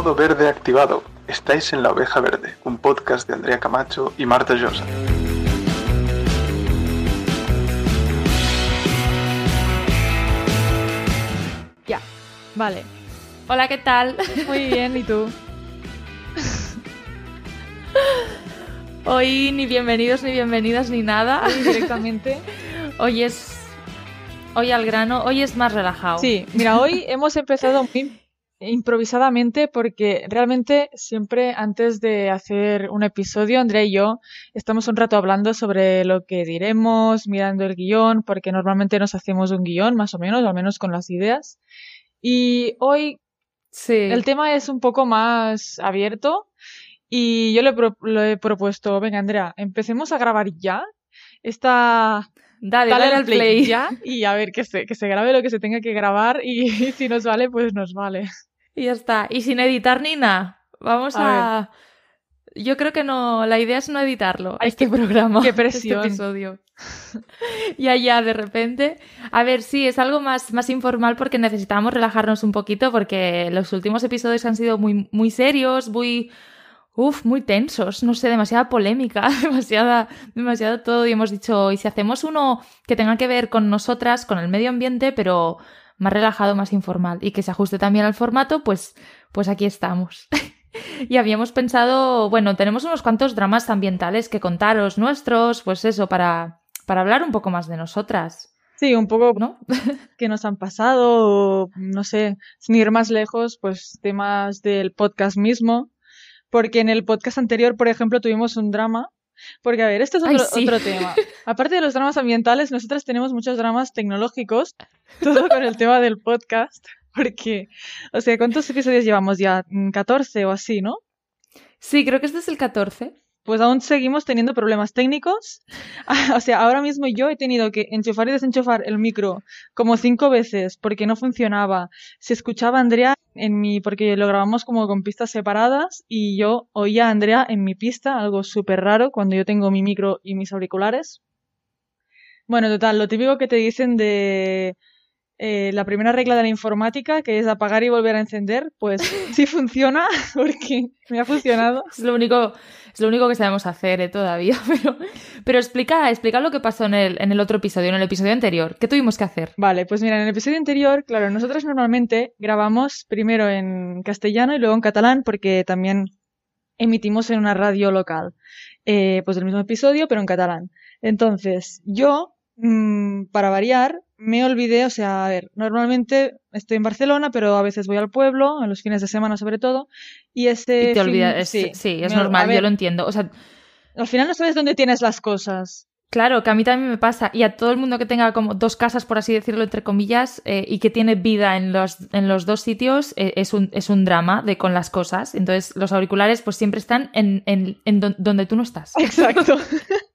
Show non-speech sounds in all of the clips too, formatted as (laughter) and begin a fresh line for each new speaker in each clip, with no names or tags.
Modo verde activado. Estáis en La Oveja Verde, un podcast de Andrea Camacho y Marta Llosa.
Ya, vale.
Hola, ¿qué tal?
Muy bien, ¿y tú?
Hoy ni bienvenidos ni bienvenidas ni nada.
Hoy directamente.
Hoy es. Hoy al grano, hoy es más relajado.
Sí, mira, hoy hemos empezado muy improvisadamente porque realmente siempre antes de hacer un episodio, Andrea y yo estamos un rato hablando sobre lo que diremos, mirando el guion, porque normalmente nos hacemos un guion más o menos, al menos con las ideas. Y hoy
Sí.
el tema es un poco más abierto y yo le, pro- le he propuesto, venga Andrea, empecemos a grabar ya. Esta
Dale,
dale
dale,
al play,
play.
ya y a ver que se, que se grabe lo que se tenga que grabar y, (laughs) si nos vale, pues nos vale.
Y ya está. Y sin editar ni nada. Vamos
A
a. Yo creo que no. La idea es no editarlo.
Ay,
este programa.
qué (laughs) presión.
Este episodio. (laughs) ya, ya, de repente. A ver, sí, es algo más, más informal porque necesitamos relajarnos un poquito porque los últimos episodios han sido muy, muy serios, muy. Uf, muy tensos, no sé, demasiada polémica, (laughs) demasiada, demasiado todo. Y hemos dicho, ¿y si hacemos uno que tenga que ver con nosotras, con el medio ambiente, pero más relajado, más informal y que se ajuste también al formato, pues, pues aquí estamos. (laughs) y habíamos pensado, bueno, tenemos unos cuantos dramas ambientales que contaros nuestros, pues eso, para, para hablar un poco más de nosotras,
Sí, un poco
¿no? (laughs)
que nos han pasado, o, no sé, sin ir más lejos, pues temas del podcast mismo. Porque en el podcast anterior, por ejemplo, tuvimos un drama. Porque, a ver, este es
Ay,
otro,
sí.
otro tema. (laughs) Aparte de los dramas ambientales, nosotras tenemos muchos dramas tecnológicos, (laughs) todo con el tema del podcast. Porque, o sea, ¿cuántos episodios llevamos ya? Mm, 14 o así, ¿no?
Sí, creo que este es el 14.
Pues aún seguimos teniendo problemas técnicos. (laughs) o sea, ahora mismo yo he tenido que enchufar y desenchufar el micro como cinco veces porque no funcionaba. Se escuchaba a Andrea en mi, porque lo grabamos como con pistas separadas y yo oía a Andrea en mi pista, algo súper raro cuando yo tengo mi micro y mis auriculares. Bueno, total, lo típico que te dicen de eh, la primera regla de la informática, que es apagar y volver a encender, pues (laughs) sí funciona (laughs) porque me ha funcionado.
Es lo único, es lo único que sabemos hacer eh, todavía. (laughs) Pero, pero explica, explica lo que pasó en el, en el otro episodio, en el episodio anterior. ¿Qué tuvimos que hacer?
Vale, pues mira, en el episodio anterior, claro, nosotros normalmente grabamos primero en castellano y luego en catalán porque también emitimos en una radio local. Eh, pues el mismo episodio, pero en catalán. Entonces, yo, mm, para variar, me olvidé, o sea, a ver, normalmente estoy en Barcelona, pero a veces voy al pueblo, en los fines de semana sobre todo, y este
Y te
fin-
olvidas. es- Sí,
sí,
es normal, yo
ver,
lo entiendo. O sea,
Al final no sabes dónde tienes las cosas.
Claro, que a mí también me pasa. Y a todo el mundo que tenga como dos casas, por así decirlo, entre comillas, eh, y que tiene vida en los, en los dos sitios, eh, es, un, es un drama de con las cosas. Entonces, los auriculares pues siempre están en, en, en don- donde tú no estás.
Exacto. (laughs)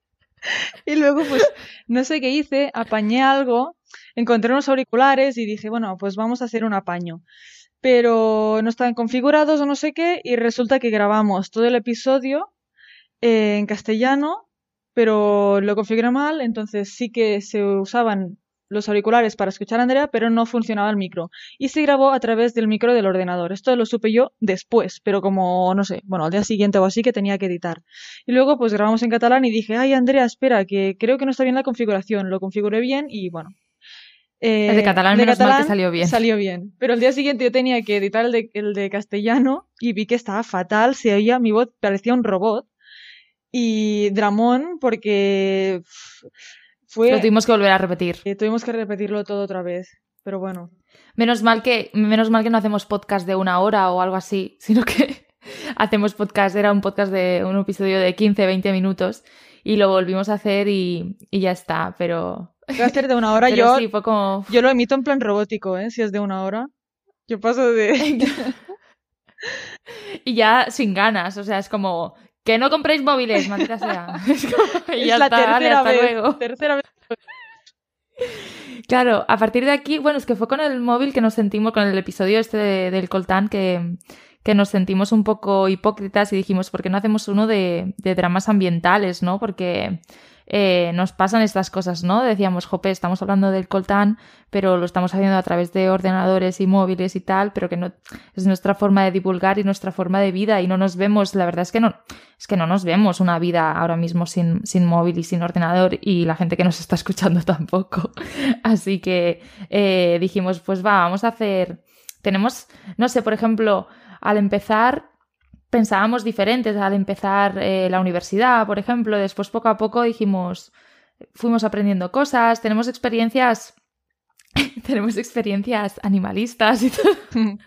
luego, pues, no sé qué hice, apañé algo, encontré unos auriculares y dije, bueno, pues vamos a hacer un apaño. Pero no estaban configurados o no sé qué, y resulta que grabamos todo el episodio eh, en castellano, pero lo configuré mal, entonces sí que se usaban los auriculares para escuchar a Andrea, pero no funcionaba el micro. Y se grabó a través del micro del ordenador. Esto lo supe yo después, pero como, no sé, bueno, al día siguiente o así que tenía que editar. Y luego pues grabamos en catalán y dije, ay Andrea, espera, que creo que no está bien la configuración. Lo configuré bien y bueno. Eh,
El de catalán, menos mal que salió bien.
Salió bien. Pero el día siguiente yo tenía que editar el de, el de castellano y vi que estaba fatal, se oía mi voz, parecía un robot. Y dramón porque pff, fue...
Lo tuvimos que volver a repetir.
eh, tuvimos que repetirlo todo otra vez. Pero bueno.
Menos mal que, menos mal que no hacemos podcast de una hora o algo así, (laughs) sino que hacemos podcast, era un podcast de un episodio de 15, 20 minutos y lo volvimos a hacer y, y ya está, pero,
Voy a hacer de una hora. (laughs) yo,
sí, fue como...
yo lo emito en plan robótico, ¿eh? Si es de una hora. Yo paso de... (laughs)
Y ya sin ganas, o sea, es como, que no compréis móviles, (laughs) maldita sea. Y
es (laughs)
ya
la
está, vale,
tercera
hasta
vez.
luego.
Tercera vez.
Claro, a partir de aquí, bueno, es que fue con el móvil que nos sentimos, con el episodio este de- del Coltán, que, que nos sentimos un poco hipócritas y dijimos, ¿por qué no hacemos uno de, de dramas ambientales, no? Porque eh, nos pasan estas cosas, ¿no? Decíamos, jope, estamos hablando del coltán, pero lo estamos haciendo a través de ordenadores y móviles y tal, pero que no es nuestra forma de divulgar y nuestra forma de vida y no nos vemos, la verdad es que no, es que no nos vemos una vida ahora mismo sin, sin móvil y sin ordenador y la gente que nos está escuchando (laughs) tampoco. Así que eh, dijimos, pues va, vamos a hacer, tenemos, no sé, por ejemplo, al empezar pensábamos diferentes al empezar eh, la universidad, por ejemplo. Después, poco a poco, dijimos, fuimos aprendiendo cosas, tenemos experiencias. (laughs) tenemos experiencias animalistas y todo. (laughs)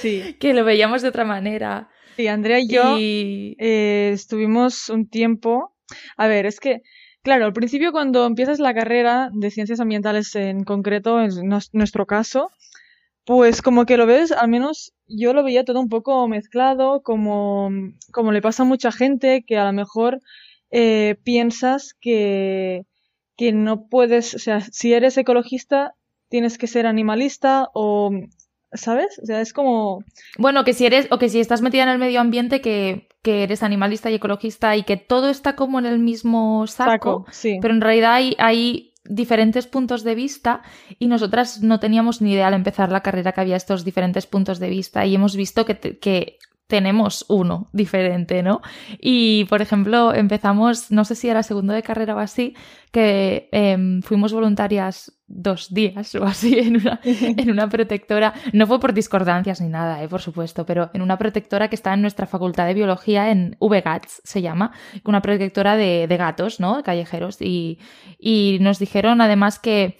Sí.
Que lo veíamos de otra manera.
Sí, Andrea y yo eh, estuvimos un tiempo. A ver, es que, claro, al principio cuando empiezas la carrera de ciencias ambientales en concreto, en nuestro caso, pues como que lo ves, al menos yo lo veía todo un poco mezclado, como, como le pasa a mucha gente que a lo mejor eh, piensas que, que no puedes, o sea, si eres ecologista tienes que ser animalista o, ¿sabes? O sea, es como...
Bueno, que si eres, o que si estás metida en el medio ambiente, que, que eres animalista y ecologista y que todo está como en el mismo saco,
sí.
pero en realidad hay, hay diferentes puntos de vista y nosotras no teníamos ni idea al empezar la carrera que había estos diferentes puntos de vista y hemos visto que, que tenemos uno diferente, ¿no? Y, por ejemplo, empezamos, no sé si era segundo de carrera o así, que em, fuimos voluntarias dos días o así en una, (laughs) en una protectora. No fue por discordancias ni nada, eh, por supuesto, pero en una protectora que está en nuestra facultad de biología, en VGATS se llama, una protectora de, de gatos, ¿no? Callejeros. Y, y nos dijeron además que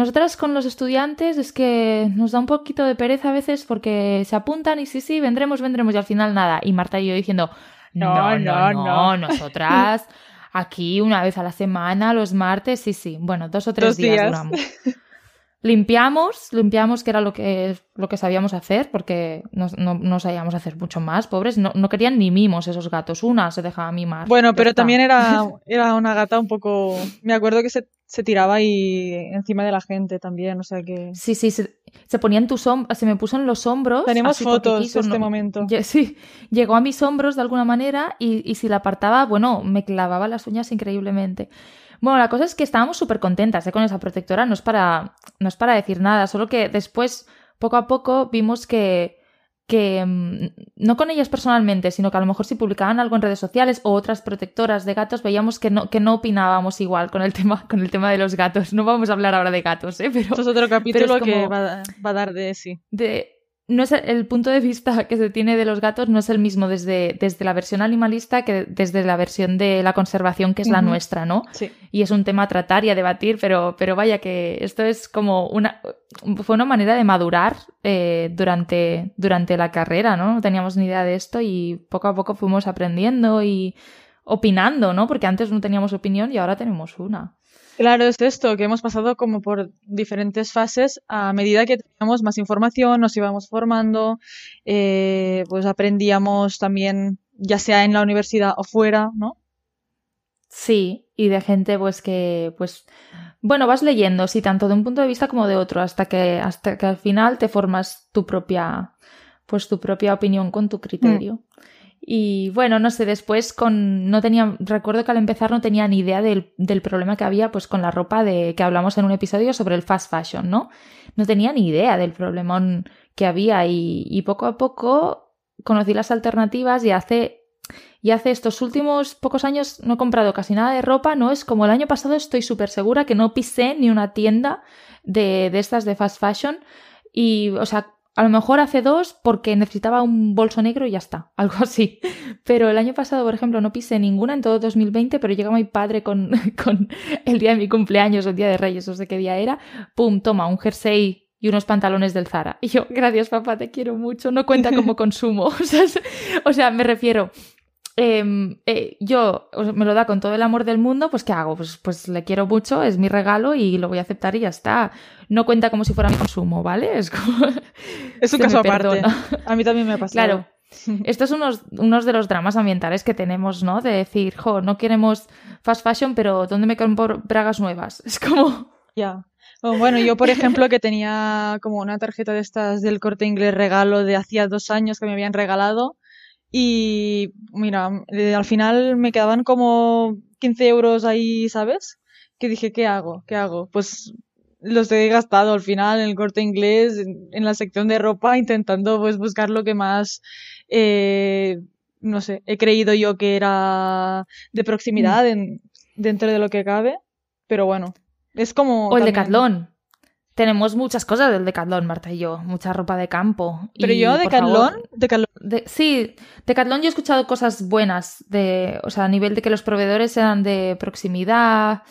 nosotras con los estudiantes es que nos da un poquito de pereza a veces porque se apuntan y sí, sí, vendremos, vendremos y al final nada. Y Marta y yo diciendo, no, no, no, (laughs) nosotras aquí una vez a la semana, los martes, sí, sí. Bueno, dos o tres días, duramos. (laughs) Limpiamos, limpiamos que era lo que, lo que sabíamos hacer, porque no, no, sabíamos hacer mucho más, pobres. No, no, querían ni mimos esos gatos. Una se dejaba mimar.
Bueno, pero también era, (laughs) era una gata un poco. Me acuerdo que se, se tiraba ahí encima de la gente también, o sea que.
Sí, sí, se, se ponía en tus hombros, se me puso en los hombros.
Tenemos fotos de este momento.
Sí, llegó a mis hombros de alguna manera y, y si la apartaba, bueno, me clavaba las uñas increíblemente. Bueno, la cosa es que estábamos súper contentas ¿eh? con esa protectora, no es, para, no es para decir nada, solo que después, poco a poco, vimos que, que mm, no con ellas personalmente, sino que a lo mejor si publicaban algo en redes sociales o otras protectoras de gatos, veíamos que no, que no opinábamos igual con el (laughs) tema, con el tema de los gatos. No vamos a hablar ahora de gatos, ¿eh? Pero,
Esto es otro (laughs) capítulo que va, va, a dar de sí.
De, no es el punto de vista que se tiene de los gatos no es el mismo desde, desde la versión animalista que desde la versión de la conservación que es la nuestra, ¿no?
Sí.
Y es un tema a tratar y a debatir, pero, pero vaya que esto es como una fue una manera de madurar eh, durante, durante la carrera, ¿no? No teníamos ni idea de esto y poco a poco fuimos aprendiendo y opinando, ¿no? Porque antes no teníamos opinión y ahora tenemos una.
Claro, es esto, que hemos pasado como por diferentes fases a medida que teníamos más información, nos íbamos formando, eh, pues aprendíamos también, ya sea en la universidad o fuera, ¿no?
Sí, y de gente pues que, pues, bueno, vas leyendo, sí, tanto de un punto de vista como de otro, hasta que, hasta que al final te formas tu propia, pues tu propia opinión con tu criterio. Mm. Y bueno, no sé, después con no tenía, recuerdo que al empezar no tenía ni idea del, del, problema que había pues con la ropa de que hablamos en un episodio sobre el fast fashion, ¿no? No tenía ni idea del problemón que había y, poco a poco conocí las alternativas y hace y hace estos últimos pocos años no he comprado casi nada de ropa, no es como el año pasado estoy súper segura que no pisé ni una tienda de, de estas de fast fashion y, o sea, a lo mejor hace dos porque necesitaba un bolso negro y ya está, (laughs) algo así. Pero el año pasado, por ejemplo, no pisé ninguna en todo 2020, pero llega mi padre con, (laughs) con el día de mi cumpleaños o el día de Reyes, no sé qué día era, pum, toma un jersey y unos pantalones del Zara. (laughs) Y yo, gracias papá, te quiero mucho, no cuenta como consumo. O sea, o sea me refiero, Em, eh, yo me lo da con todo el amor del mundo, pues ¿qué hago? Pues, pues le quiero mucho, es mi regalo y lo voy a aceptar y ya está. No cuenta como si fuera mi consumo, ¿vale? Es como... (laughs)
Es un caso aparte. A mí también me ha pasado.
Claro. (laughs) Estos son unos, unos de los dramas ambientales que tenemos, ¿no? De decir, jo, no queremos fast fashion, pero ¿dónde me compro bragas nuevas? (laughs) Es como...
Ya. Bueno, yo por ejemplo que tenía como una tarjeta de estas del corte inglés regalo de hacía dos años que me habían regalado Y mira, eh, al final me quedaban como 15 euros ahí, ¿sabes? Que dije, ¿qué hago? ¿Qué hago? Pues los he gastado al final en el corte inglés, en, la sección de ropa, intentando pues buscar lo que más, eh, no sé, he creído yo que era de proximidad en, dentro de lo que cabe. Pero bueno, es como...
O el Decathlon. Tenemos muchas cosas del Decathlon, Marta y yo. Mucha ropa de campo.
Pero yo, Decathlon... Decathlon...
De, sí, Decathlon yo he escuchado cosas buenas. De, o sea, a nivel de que los proveedores sean de proximidad...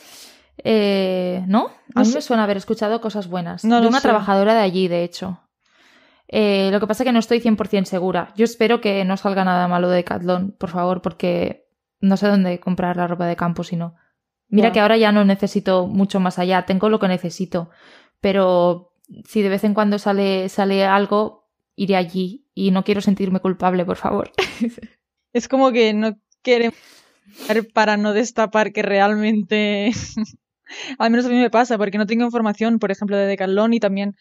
Eh, ¿No? A mí me suena haber escuchado cosas buenas. de una trabajadora de allí, de hecho. Eh, lo que pasa es que no estoy 100% segura. Yo espero que no salga nada malo de Decathlon, por favor, porque no sé dónde comprar la ropa de campo si no. Mira que ahora ya no necesito mucho más allá, tengo lo que necesito, pero si de vez en cuando sale, sale algo, iré allí y no quiero sentirme culpable, por favor. (laughs)
Es como que no queremos para no destapar que realmente, (laughs) al menos a mí me pasa, porque no tengo información, por ejemplo, de Decathlon y también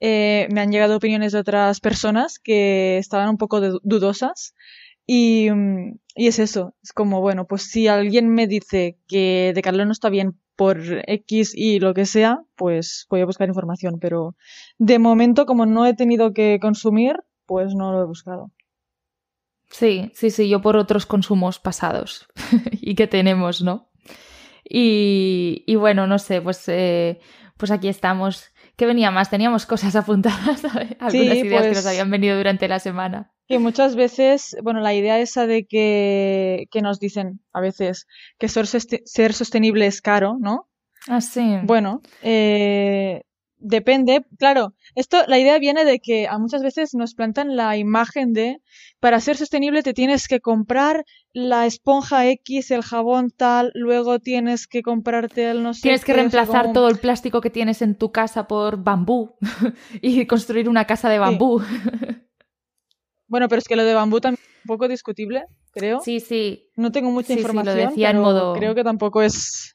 eh, me han llegado opiniones de otras personas que estaban un poco dudosas y, y, es eso, es como, bueno, pues si alguien me dice que Decathlon no está bien por X y lo que sea, pues voy a buscar información, pero de momento como no he tenido que consumir, pues no lo he buscado.
Sí, sí, sí, yo por otros consumos pasados (laughs) y que tenemos, ¿no? Y, y bueno, no sé, pues, eh, pues aquí estamos. ¿Qué venía más? Teníamos cosas (laughs) apuntadas, algunas ideas que nos pues habían venido durante la semana.
Que muchas veces, bueno, la idea esa de que, que nos dicen a veces que ser, ser sostenible es caro, ¿no?
Ah, sí.
Bueno, eh, depende. Claro, esto, la idea viene de que a muchas veces nos plantan la imagen de para ser sostenible te tienes que comprar la esponja X, el jabón tal, luego tienes que comprarte el no sé.
Tienes que reemplazar todo el plástico que tienes en tu casa por bambú (laughs) y construir una casa de bambú.
Bueno, pero es que lo de bambú también es un poco discutible, creo.
Sí, sí.
No tengo mucha información, lo decía en modo... creo que tampoco es...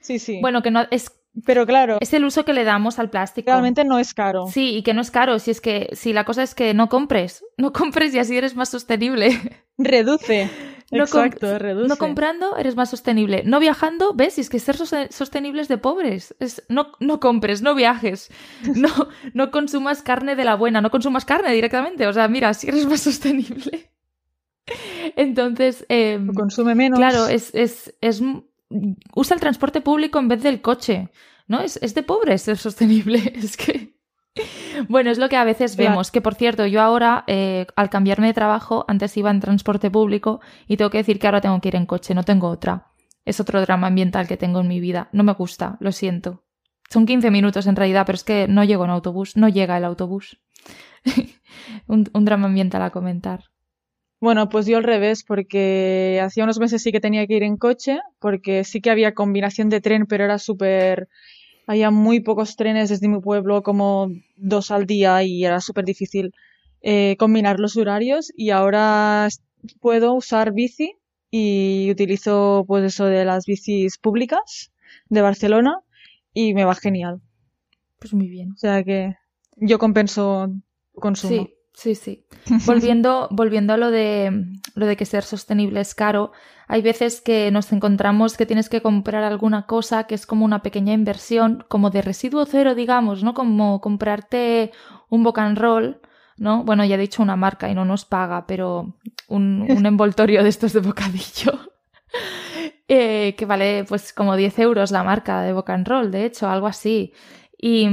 Sí, sí.
Bueno, que no es
pero claro.
Es el uso que le damos al plástico.
Realmente no es caro.
Sí, y que no es caro. Si es que, si la cosa es que no compres, no compres y así eres más sostenible.
Reduce. No Exacto, reduce.
No comprando eres más sostenible. No viajando, ves, y es que ser sostenible es de pobres. Es, no, no compres, no viajes. (laughs) No, no consumas carne de la buena, no consumas carne directamente. O sea, mira, si eres más sostenible. (laughs) Entonces. Eh,
consume menos.
Claro, es, es, es usa el transporte público en vez del coche. ¿No? Es, es de pobres ser sostenible. (laughs) Es que. Bueno, es lo que a veces vemos. Que por cierto, yo ahora, eh, al cambiarme de trabajo, antes iba en transporte público y tengo que decir que ahora tengo que ir en coche, no tengo otra. Es otro drama ambiental que tengo en mi vida. No me gusta, lo siento. Son 15 minutos en realidad, pero es que no llego en autobús, no llega el autobús. (laughs) un, un drama ambiental a comentar.
Bueno, pues yo al revés, porque hacía unos meses sí que tenía que ir en coche, porque sí que había combinación de tren, pero era súper... Había muy pocos trenes desde mi pueblo, como dos al día, y era súper difícil eh, combinar los horarios. Y ahora puedo usar bici y utilizo pues eso de las bicis públicas de Barcelona y me va genial.
Pues muy bien.
O sea que yo compenso consumo.
Sí. Sí, sí. (laughs) Volviendo, volviendo a lo de, lo de que ser sostenible es caro, hay veces que nos encontramos que tienes que comprar alguna cosa que es como una pequeña inversión, como de residuo cero, digamos, ¿no? Como comprarte un boca and roll, ¿no? Bueno, ya he dicho una marca y no nos paga, pero un, (laughs) un envoltorio de estos de bocadillo. (laughs) Eh, que vale pues como 10 euros la marca de boca and roll, de hecho, algo así. Y,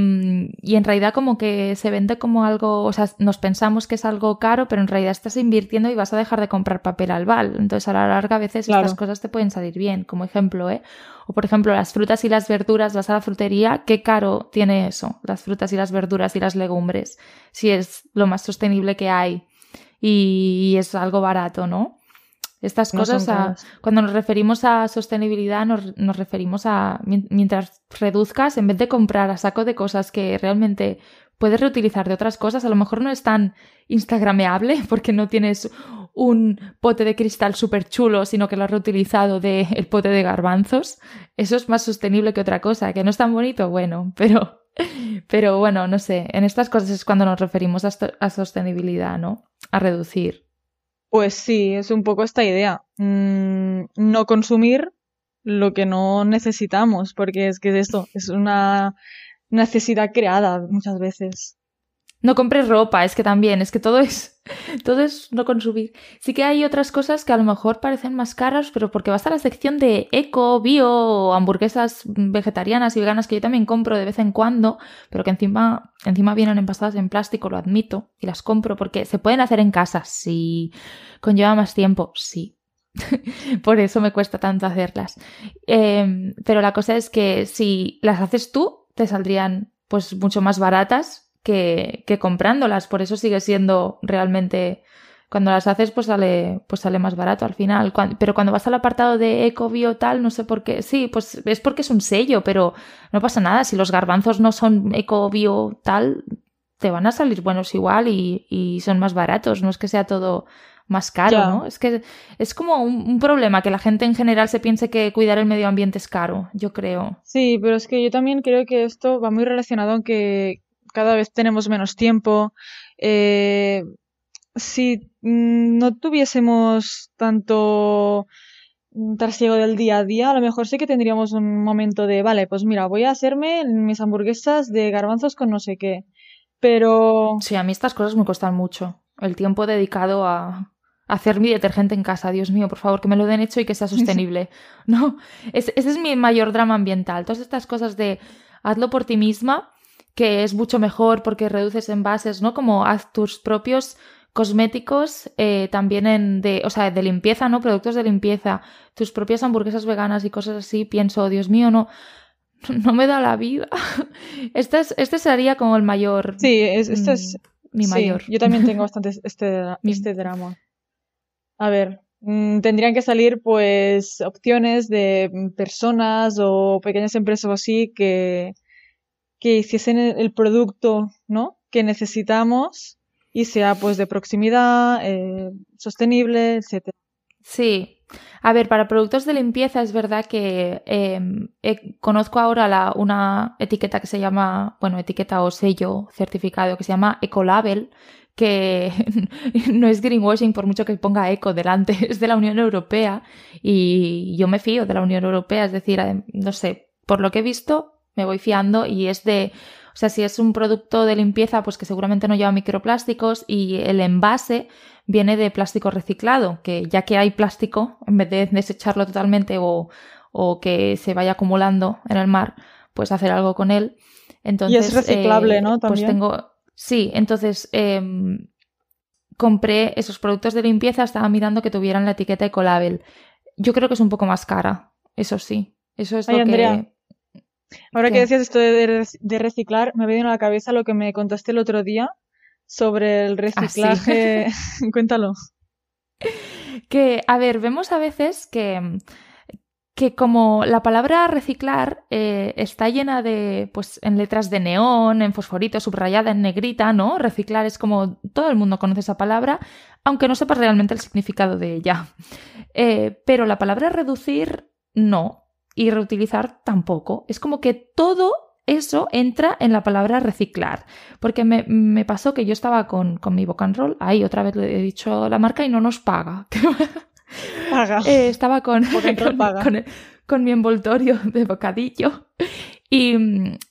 y, en realidad como que se vende como algo, o sea, nos pensamos que es algo caro, pero en realidad estás invirtiendo y vas a dejar de comprar papel al bal. Entonces a la larga a veces estas cosas te pueden salir bien, como ejemplo, ¿eh? O por ejemplo, las frutas y las verduras, vas a la frutería, ¿qué caro tiene eso? Las frutas y las verduras y las legumbres, si es lo más sostenible que hay y es algo barato, ¿no? Estas cosas, cuando nos referimos a sostenibilidad, nos, nos, referimos a mientras reduzcas, en vez de comprar a saco de cosas que realmente puedes reutilizar de otras cosas, a lo mejor no es tan instagrameable (laughs) porque no tienes un pote de cristal súper chulo, sino que lo has reutilizado del el pote de garbanzos. Eso es más sostenible que otra cosa, que no es tan bonito, bueno, (laughs) pero, pero bueno, no sé, en estas cosas es cuando nos referimos a, a sostenibilidad, ¿no? A reducir.
Pues sí, es un poco esta idea. Mm, no consumir lo que no necesitamos, porque es que esto es una necesidad creada muchas veces.
No compres ropa, es que también, es que todo es, (laughs) todo es no consumir. Sí que hay otras cosas que a lo mejor parecen más caras, pero porque vas a la sección de eco, bio hamburguesas vegetarianas y veganas que yo también compro de vez en cuando, pero que encima, encima vienen empastadas en plástico, lo admito, y las compro porque se pueden hacer en casa, sí. Conlleva más tiempo, sí. (laughs) Por eso me cuesta tanto hacerlas. Em, pero la cosa es que si las haces tú, te saldrían pues mucho más baratas que, comprándolas. Por eso sigue siendo realmente cuando las haces pues sale pues sale más barato al final. Pero cuando vas al apartado de eco bio tal no sé por qué sí pues es porque es un sello pero no pasa nada. Si los garbanzos no son eco bio tal te van a salir buenos igual y, son más baratos. No es que sea todo más caro no es que es como un, un, problema que la gente en general se piense que cuidar el medio ambiente es caro yo creo.
Sí pero es que yo también creo que esto va muy relacionado con que cada vez tenemos menos tiempo. Eh, si mm, no tuviésemos tanto trasiego del día a día, a lo mejor sí que tendríamos un momento de, vale, pues mira, voy a hacerme mis hamburguesas de garbanzos con no sé qué. Pero...
Sí, a mí estas cosas me cuestan mucho. El tiempo dedicado a, hacer mi detergente en casa. Dios mío, por favor, que me lo den hecho y que sea (laughs) sostenible. no, ese es mi mayor drama ambiental. Todas estas cosas de hazlo por ti misma que es mucho mejor porque reduces envases, ¿no? Como haz tus propios cosméticos eh, también en de, o sea, de limpieza, ¿no? Productos de limpieza, tus propias hamburguesas veganas y cosas así, pienso, Dios mío, no, (laughs) no me da la vida. (laughs) este, es, este sería como el mayor.
Sí, este es
mi mayor.
Yo también tengo (laughs) bastante este, este drama. A ver, mm, tendrían que salir pues opciones de personas o pequeñas empresas así que que hiciesen el producto, ¿no? Que necesitamos y sea pues de proximidad, eh, sostenible, etcétera.
Sí. A ver, para productos de limpieza es verdad que em, conozco ahora la, una etiqueta que se llama, bueno, etiqueta o sello certificado que se llama Ecolabel, que (laughs) no es greenwashing por mucho que ponga eco delante, (laughs) es de la Unión Europea y yo me fío de la Unión Europea, es decir, no sé, por lo que he visto, me voy fiando y es de, o sea, si es un producto de limpieza, pues que seguramente no lleva microplásticos y el envase viene de plástico reciclado, que ya que hay plástico, en vez de desecharlo totalmente o, o que se vaya acumulando en el mar, pues hacer algo con él. Entonces,
y es reciclable,
eh,
¿no?
Pues tengo, sí, entonces em, compré esos productos de limpieza, estaba mirando que tuvieran la etiqueta Ecolabel. Yo creo que es un poco más cara, eso sí. Eso es lo que
Ahora que decías esto de, reciclar, me venido a la cabeza lo que me contaste el otro día sobre el ah, reciclaje. (laughs) (laughs) Cuéntalo.
Que, a ver, vemos a veces que, que como la palabra reciclar eh, está llena de, pues, en letras de neón, en fosforito, subrayada en negrita, ¿no? Reciclar es como todo el mundo conoce esa palabra, aunque no sepas realmente el significado de ella. Eh, pero la palabra reducir, no y reutilizar tampoco. Es como que todo eso entra en la palabra reciclar. Porque me, pasó que yo estaba con, mi boca and roll, ahí otra vez le he dicho la marca y no nos paga. (laughs)
Paga.
Eh, estaba (laughs) con, con, mi envoltorio de bocadillo y,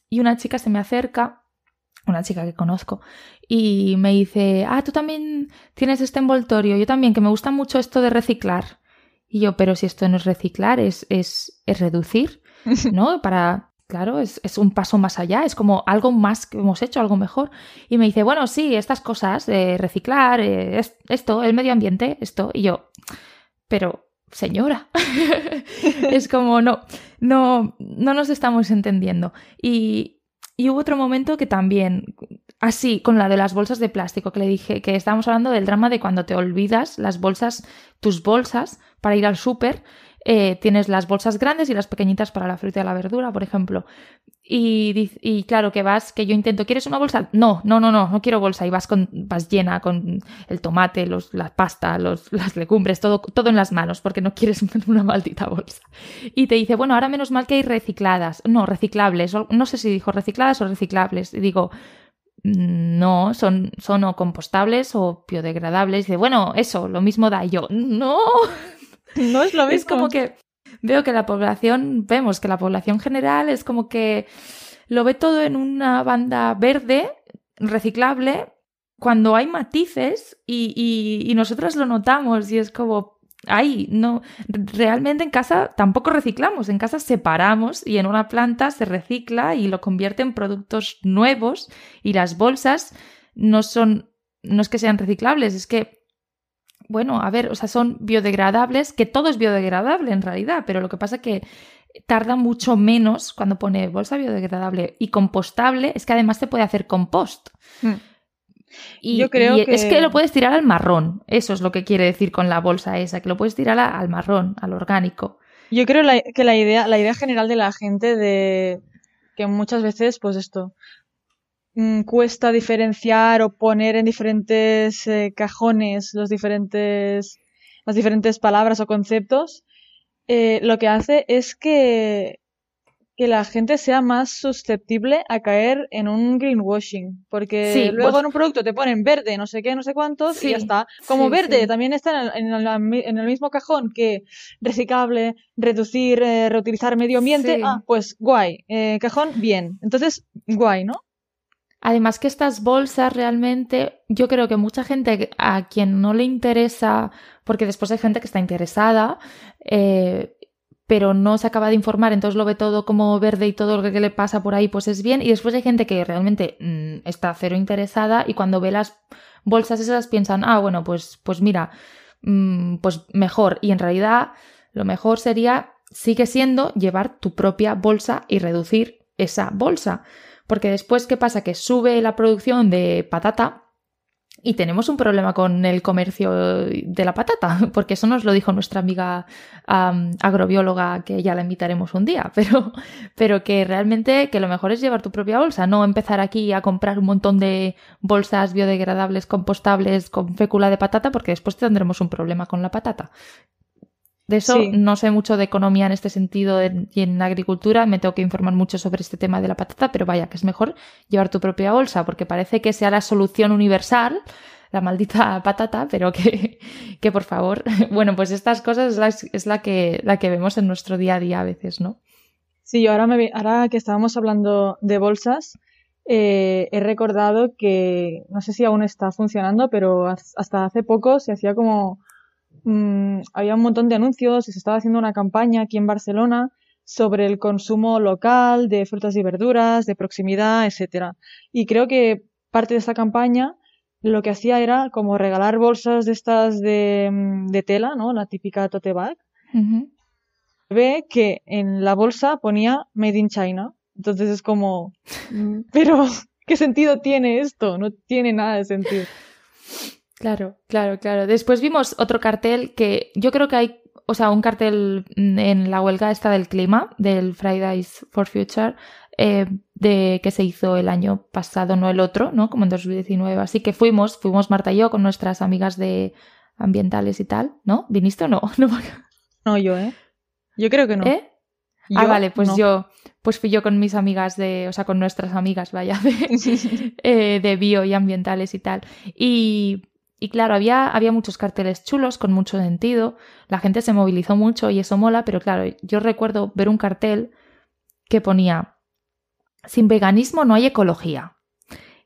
y una chica se me acerca una chica que conozco, y me dice, ah, tú también tienes este envoltorio, yo también, que me gusta mucho esto de reciclar. Y yo, pero si esto no es reciclar, es, es, es reducir, (laughs) ¿no? Para, claro, es, es, un paso más allá, es como algo más que hemos hecho, algo mejor. Y me dice, bueno, sí, estas cosas, reciclar, eh, esto, el medio ambiente, esto. Y yo, pero, señora, (laughs) es como, no, no, no nos estamos entendiendo. Y, y hubo otro momento que también, así, con la de las bolsas de plástico, que le dije que estábamos hablando del drama de cuando te olvidas las bolsas, tus bolsas, para ir al súper. Eh, tienes las bolsas grandes y las pequeñitas para la fruta y la verdura, por ejemplo. Y, y, claro que vas, que yo intento, ¿quieres una bolsa? No, no, no, no, no quiero bolsa. Y vas, con, vas llena con el tomate, los, la pasta, los, las legumbres, todo, todo en las manos, porque no quieres (laughs) una maldita bolsa. Y te dice, bueno, ahora menos mal que hay recicladas. No, reciclables. No sé si dijo recicladas o reciclables. Y digo, no, son, son o compostables o biodegradables. Dice, bueno, eso, lo mismo da yo. No,
no es lo mismo. (laughs)
Es como que veo que la población, vemos que la población general es como que lo ve todo en una banda verde, reciclable, cuando hay matices y, y, y nosotras lo notamos y es como, Ay, no, realmente en casa tampoco reciclamos, en casa separamos y en una planta se recicla y lo convierte en productos nuevos y las bolsas no son, no es que sean reciclables, es que, bueno, a ver, o sea, son biodegradables, que todo es biodegradable en realidad, pero lo que pasa es que tarda mucho menos cuando pone bolsa biodegradable y compostable, es que además se puede hacer compost. Mm. Y, Yo creo que... es que lo puedes tirar al marrón. Eso es lo que quiere decir con la bolsa esa, que lo puedes tirar al marrón, al orgánico.
Yo creo que la idea, la idea general de la gente de que muchas veces, pues esto, mm, cuesta diferenciar o poner en diferentes eh, cajones los diferentes, las diferentes palabras o conceptos, eh, lo que hace es que que la gente sea más susceptible a caer en un greenwashing. Porque luego pues en un producto te ponen verde, no sé qué, no sé cuántos, y ya está. Como verde también está en el, mismo cajón que reciclable, reducir, eh, reutilizar medio ambiente. Ah, pues guay. Eh, cajón, bien. Entonces, guay, ¿no?
Además que estas bolsas realmente, yo creo que mucha gente a quien no le interesa, porque después hay gente que está interesada, eh, pero no se acaba de informar, entonces lo ve todo como verde y todo lo que le pasa por ahí pues es bien. Y después hay gente que realmente mm, está cero interesada y cuando ve las bolsas esas piensan, ah, bueno, pues, pues mira, mm, pues mejor. Y en realidad lo mejor sería, sigue siendo llevar tu propia bolsa y reducir esa bolsa. Porque después, ¿qué pasa? Que sube la producción de patata y tenemos un problema con el comercio de la patata, (laughs) porque eso nos lo dijo nuestra amiga agrobióloga, que ya la invitaremos un día, (laughs) pero, pero que realmente que lo mejor es llevar tu propia bolsa, no empezar aquí a comprar un montón de bolsas biodegradables, compostables con fécula de patata, porque después tendremos un problema con la patata. De eso no sé mucho de economía en este sentido y en agricultura, me tengo que informar mucho sobre este tema de la patata, pero vaya, que es mejor llevar tu propia bolsa, porque parece que sea la solución universal, la maldita (laughs) patata, pero que, que por favor, (laughs) bueno, pues estas cosas es, la, es la, que, la que vemos en nuestro día a día a veces, ¿no?
Sí, ahora, me, ahora que estábamos hablando de bolsas, eh, he recordado que, no sé si aún está funcionando, pero hasta hace poco se hacía como Mm, había un montón de anuncios y se estaba haciendo una campaña aquí en Barcelona sobre el consumo local de frutas y verduras, de proximidad, etcétera. Y creo que parte de esta campaña lo que hacía era como regalar bolsas de estas de, mm, tela, ¿no? La típica tote bag. Ve que en la bolsa ponía Made in China. Entonces es como, (laughs) pero ¿qué sentido tiene esto? No tiene nada de sentido.
Claro, claro, claro. Después vimos otro cartel que yo creo que hay, o sea, un cartel en la huelga esta del clima, del Fridays for Future, eh, de que se hizo el año pasado, no el otro, ¿no? Como en 2019. Así que fuimos, fuimos Marta y yo con nuestras amigas de ambientales y tal, ¿no? ¿Viniste o no? (laughs)
No, yo, ¿eh? Yo creo que no.
¿Eh? ah, vale, pues yo, pues fui yo con mis amigas de, o sea, con nuestras amigas, vaya, de, (laughs) eh, de bio y ambientales y tal. Y y claro, había, había muchos carteles chulos con mucho sentido, la gente se movilizó mucho y eso mola, pero claro, yo recuerdo ver un cartel que ponía, sin veganismo no hay ecología.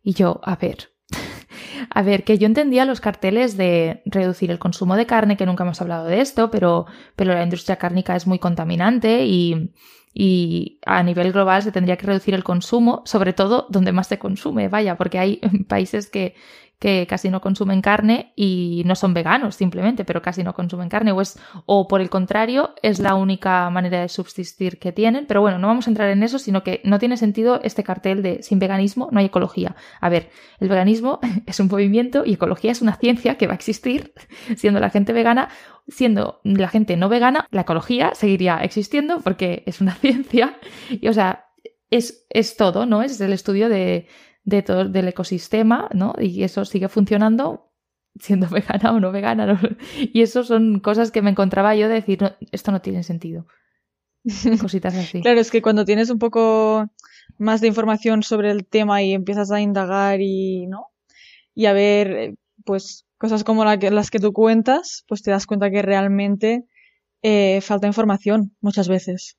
Y yo, a ver, (laughs) a ver, que yo entendía los carteles de reducir el consumo de carne, que nunca hemos hablado de esto, pero, pero la industria cárnica es muy contaminante y, y a nivel global se tendría que reducir el consumo, sobre todo donde más se consume, vaya, porque hay (laughs) países que, que casi no consumen carne y no son veganos simplemente, pero casi no consumen carne o, es, o por el contrario es la única manera de subsistir que tienen. Pero bueno, no vamos a entrar en eso, sino que no tiene sentido este cartel de sin veganismo no hay ecología. A ver, el veganismo (laughs) es un movimiento y ecología es una ciencia que va a existir (laughs) siendo la gente vegana. Siendo la gente no vegana, la ecología seguiría existiendo porque es una (laughs) ciencia y, o sea, es, es todo, ¿no? Es el estudio de, de todo, del ecosistema, ¿no? Y eso sigue funcionando siendo (laughs) vegana o no vegana. Y eso son cosas que me encontraba yo de decir, esto no tiene sentido. (laughs) Cositas así.
claro, es que cuando tienes un poco más de información sobre el tema y empiezas a indagar y, ¿no? Y a ver, eh, pues, cosas como la que, las que tú cuentas, pues te das cuenta que realmente eh, falta información muchas veces.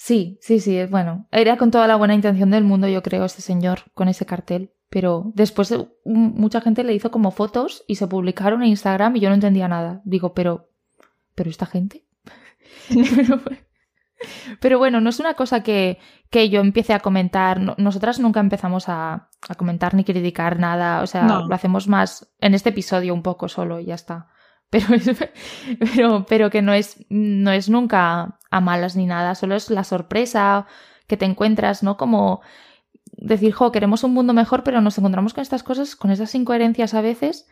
Sí, sí, sí, bueno, era con toda la buena intención del mundo, yo creo, este señor, con ese cartel. Pero después mucha gente le hizo como fotos y se publicaron en Instagram y yo no entendía nada. Digo, pero, pero esta gente. (laughs) pero, bueno, no es una cosa que, que yo empiece a comentar. Nosotras nunca empezamos a, a, comentar ni criticar nada. O sea, lo hacemos más en este episodio un poco solo y ya está. Pero, pero, pero que no es, no es nunca a malas ni nada, solo es la sorpresa que te encuentras, ¿no? Como decir, jo, queremos un mundo mejor, pero nos encontramos con estas cosas, con esas incoherencias a veces,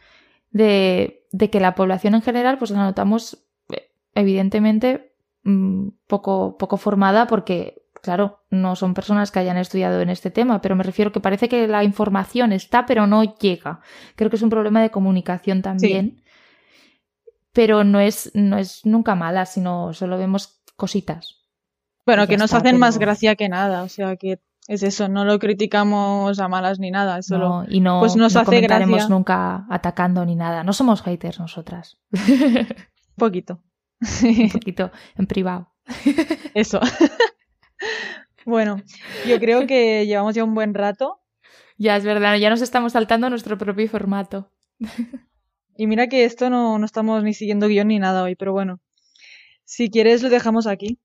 de, de que la población en general, pues la notamos eh, evidentemente mm, poco, poco formada porque, claro, no son personas que hayan estudiado en este tema, pero me refiero que parece que la información está, pero no llega. Creo que es un problema de comunicación también. Pero no es, no es nunca mala, sino solo vemos cositas.
Bueno, que nos hacen más gracia que nada, o sea que es eso, no lo criticamos a malas ni nada, solo
y no, pues nos hace comentaremos nunca atacando ni nada. No somos haters nosotras.
Un (laughs) poquito.
Un poquito en privado. (laughs)
Eso. (laughs) bueno, yo creo que llevamos ya un buen rato.
Ya es verdad, ya nos estamos saltando nuestro propio formato.
Y mira que esto no, no estamos ni siguiendo guion ni nada hoy, pero bueno. Si quieres lo dejamos aquí.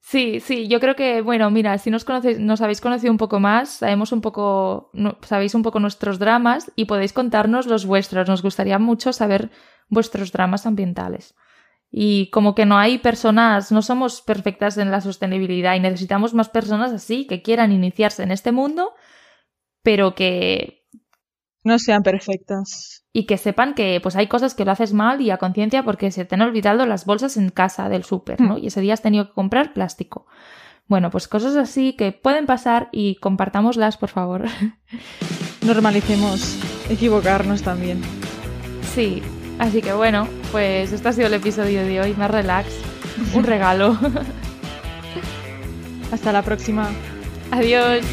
Sí, sí, yo creo que, bueno, mira, si nos, conocéis, nos habéis conocido un poco más, sabemos un poco, sabéis un poco nuestros dramas y podéis contarnos los vuestros. Nos gustaría mucho saber vuestros dramas ambientales. Y como que no hay personas, no somos perfectas en la sostenibilidad y necesitamos más personas así, que quieran iniciarse en este mundo, pero que
no sean perfectas.
Y que sepan que pues hay cosas que lo haces mal y a conciencia porque se te han olvidado las bolsas en casa del súper, ¿no? Hmm. Y ese día has tenido que comprar plástico. Bueno, pues cosas así que pueden pasar y compartámoslas, por favor. (laughs)
Normalicemos equivocarnos también.
Sí, así que bueno, pues este ha sido el episodio de hoy, más relax, un (laughs) regalo.
Hasta la próxima.
Adiós.